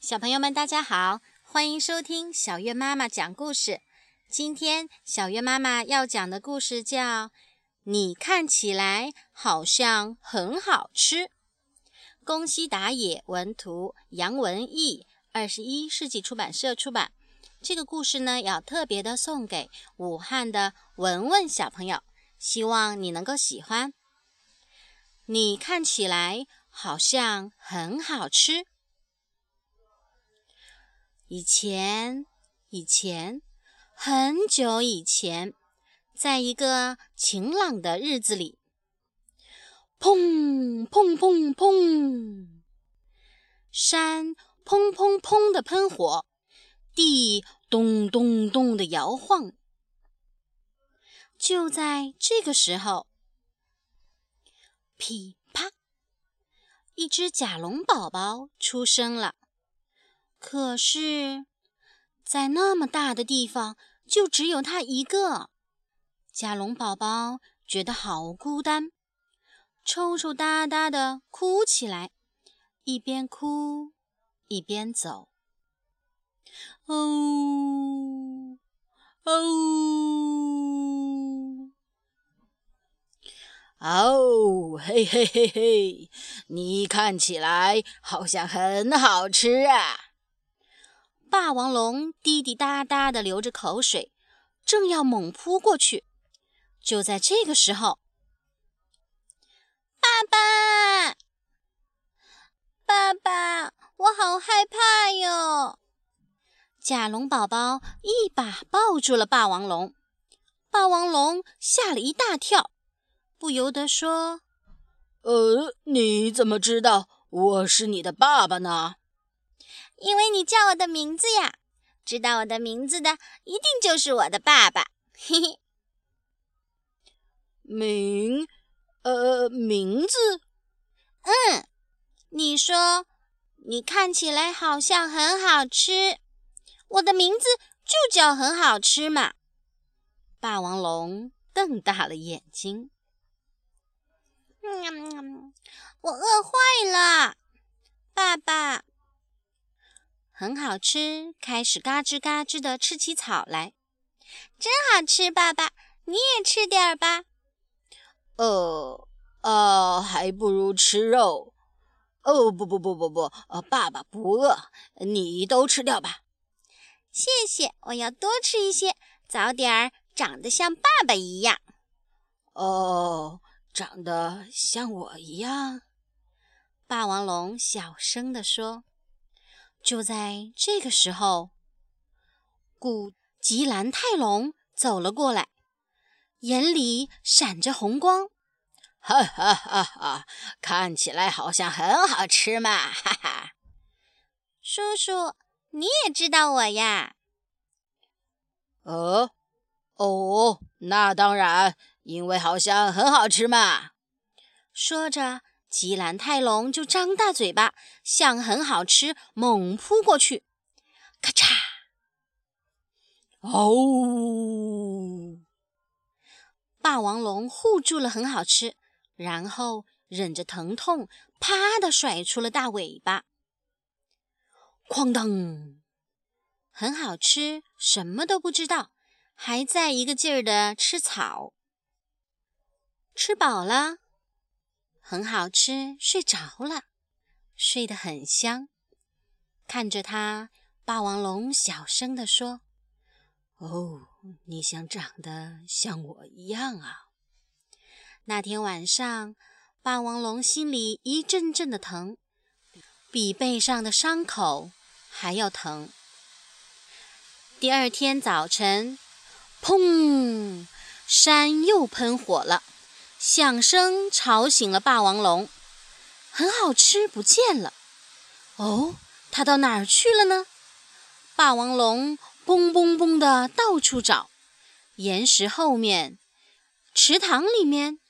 小朋友们，大家好，欢迎收听小月妈妈讲故事。今天小月妈妈要讲的故事叫《你看起来好像很好吃》。宫西达也文图，杨文艺，二十一世纪出版社出版。这个故事呢，要特别的送给武汉的文文小朋友，希望你能够喜欢。你看起来好像很好吃。以前，以前，很久以前，在一个晴朗的日子里，砰砰砰砰，山砰砰砰的喷火，地咚咚咚的摇晃。就在这个时候，噼啪，一只甲龙宝宝出生了。可是，在那么大的地方，就只有他一个。甲龙宝宝觉得好孤单，抽抽搭搭的哭起来，一边哭一边走。哦哦哦，嘿嘿嘿嘿，你看起来好像很好吃啊！霸王龙滴滴答答地流着口水，正要猛扑过去。就在这个时候，爸爸，爸爸，我好害怕哟！甲龙宝宝一把抱住了霸王龙，霸王龙吓了一大跳，不由得说：“呃，你怎么知道我是你的爸爸呢？”因为你叫我的名字呀，知道我的名字的一定就是我的爸爸。嘿嘿，名，呃，名字，嗯，你说你看起来好像很好吃，我的名字就叫很好吃嘛。霸王龙瞪大了眼睛，嗯，我饿坏了，爸爸。很好吃，开始嘎吱嘎吱地吃起草来，真好吃！爸爸，你也吃点儿吧。呃，啊，还不如吃肉。哦，不不不不不，爸爸不饿，你都吃掉吧。谢谢，我要多吃一些，早点儿长得像爸爸一样。哦，长得像我一样？霸王龙小声地说。就在这个时候，古吉兰泰隆走了过来，眼里闪着红光。哈哈哈哈！看起来好像很好吃嘛！哈哈，叔叔，你也知道我呀？呃，哦，那当然，因为好像很好吃嘛。说着。吉兰泰龙就张大嘴巴，向很好吃猛扑过去，咔嚓！哦！霸王龙护住了很好吃，然后忍着疼痛，啪的甩出了大尾巴。哐当！很好吃，什么都不知道，还在一个劲儿的吃草。吃饱了。很好吃，睡着了，睡得很香。看着他，霸王龙小声地说：“哦，你想长得像我一样啊？”那天晚上，霸王龙心里一阵阵的疼，比背上的伤口还要疼。第二天早晨，砰，山又喷火了。响声吵醒了霸王龙，很好吃不见了。哦，它到哪儿去了呢？霸王龙嘣嘣嘣的到处找，岩石后面、池塘里面、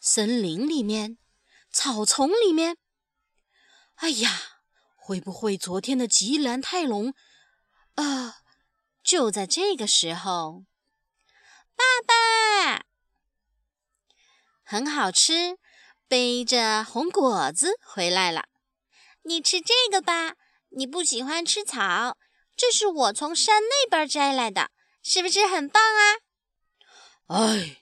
森林里面、草丛里面。哎呀，会不会昨天的吉兰泰龙？啊！就在这个时候，爸爸。很好吃，背着红果子回来了。你吃这个吧，你不喜欢吃草，这是我从山那边摘来的，是不是很棒啊？哎，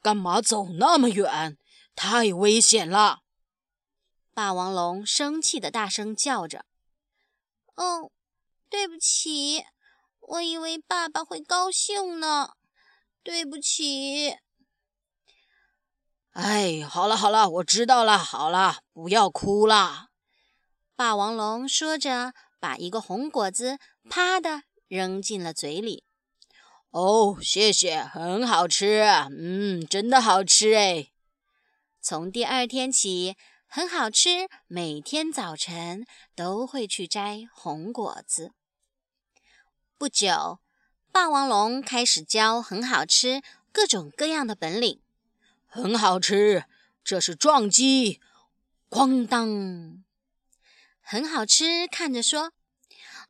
干嘛走那么远？太危险了！霸王龙生气的大声叫着：“哦，对不起，我以为爸爸会高兴呢，对不起。”哎，好了好了，我知道了，好了，不要哭了。霸王龙说着，把一个红果子啪的扔进了嘴里。哦，谢谢，很好吃，嗯，真的好吃哎。从第二天起，很好吃，每天早晨都会去摘红果子。不久，霸王龙开始教很好吃各种各样的本领。很好吃，这是撞击，咣当，很好吃。看着说：“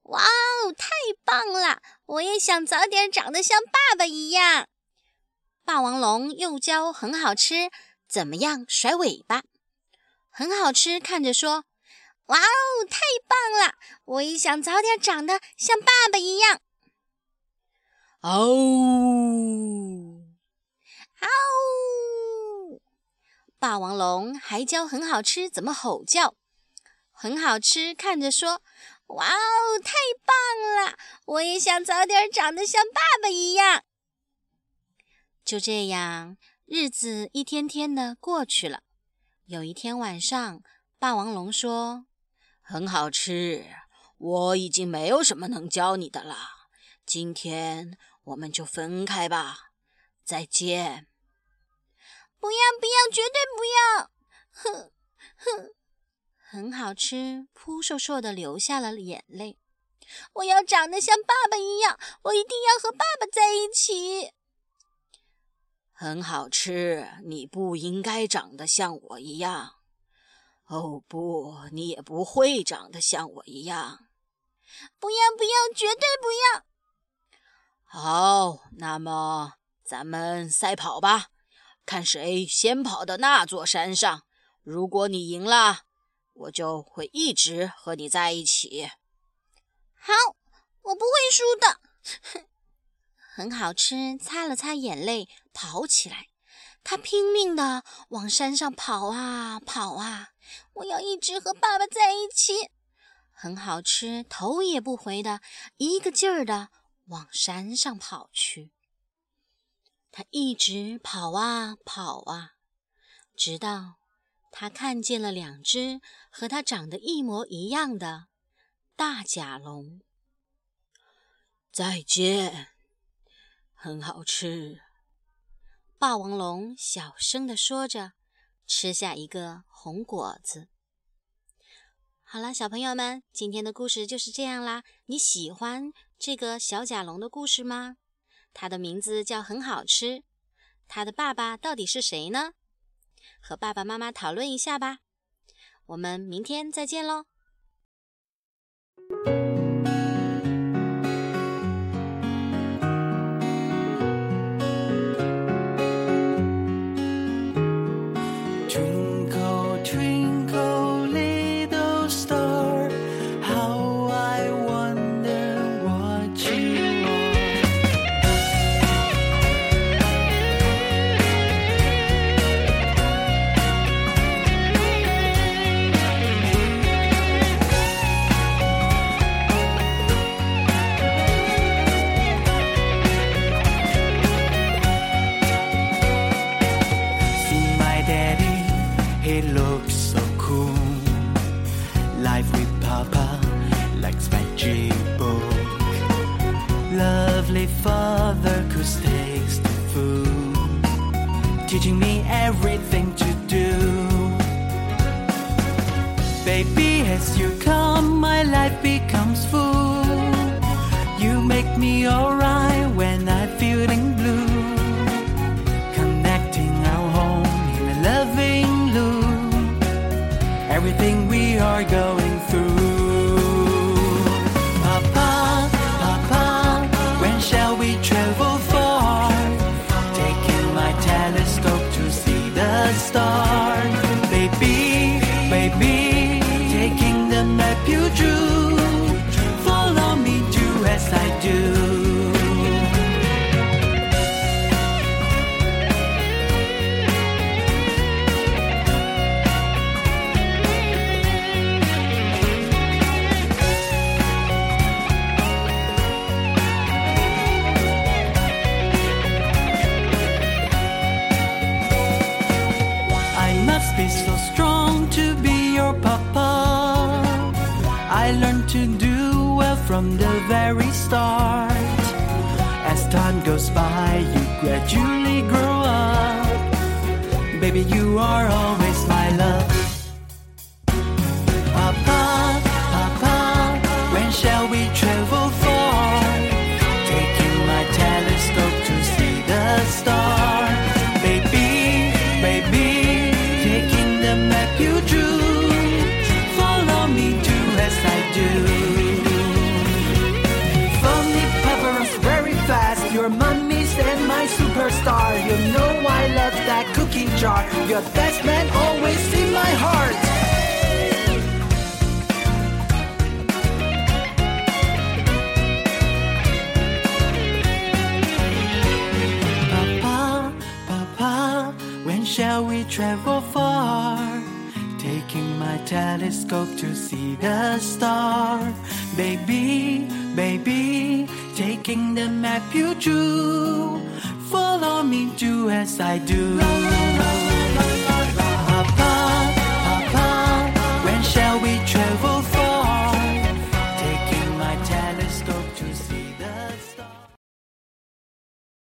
哇哦，太棒了！我也想早点长得像爸爸一样。”霸王龙又教很好吃，怎么样甩尾巴？很好吃。看着说：“哇哦，太棒了！我也想早点长得像爸爸一样。”哦，哦。霸王龙还教很好吃怎么吼叫，很好吃。看着说：“哇哦，太棒了！我也想早点长得像爸爸一样。”就这样，日子一天天的过去了。有一天晚上，霸王龙说：“很好吃，我已经没有什么能教你的了。今天我们就分开吧，再见。”不要不要，绝对不要！哼哼，很好吃。扑瘦瘦的流下了眼泪。我要长得像爸爸一样，我一定要和爸爸在一起。很好吃，你不应该长得像我一样。哦不，你也不会长得像我一样。不要不要，绝对不要！好，那么咱们赛跑吧。看谁先跑到那座山上。如果你赢了，我就会一直和你在一起。好，我不会输的。很好吃，擦了擦眼泪，跑起来。他拼命地往山上跑啊跑啊。我要一直和爸爸在一起。很好吃，头也不回的一个劲儿地往山上跑去。他一直跑啊跑啊，直到他看见了两只和他长得一模一样的大甲龙。再见，很好吃。霸王龙小声地说着，吃下一个红果子。好了，小朋友们，今天的故事就是这样啦。你喜欢这个小甲龙的故事吗？他的名字叫很好吃，他的爸爸到底是谁呢？和爸爸妈妈讨论一下吧。我们明天再见喽。Lovely father cause takes the food Teaching me everything to do. Baby, as you come, my life becomes full. You make me alright when I'm feeling to do well from the very start. As time goes by, you gradually grow up. Baby, you are always my love. Superstar. You know I love that cooking jar. Your best man always in my heart. Papa, Papa, when shall we travel far? Taking my telescope to see the star. Baby, baby, taking the map you drew me do as I do.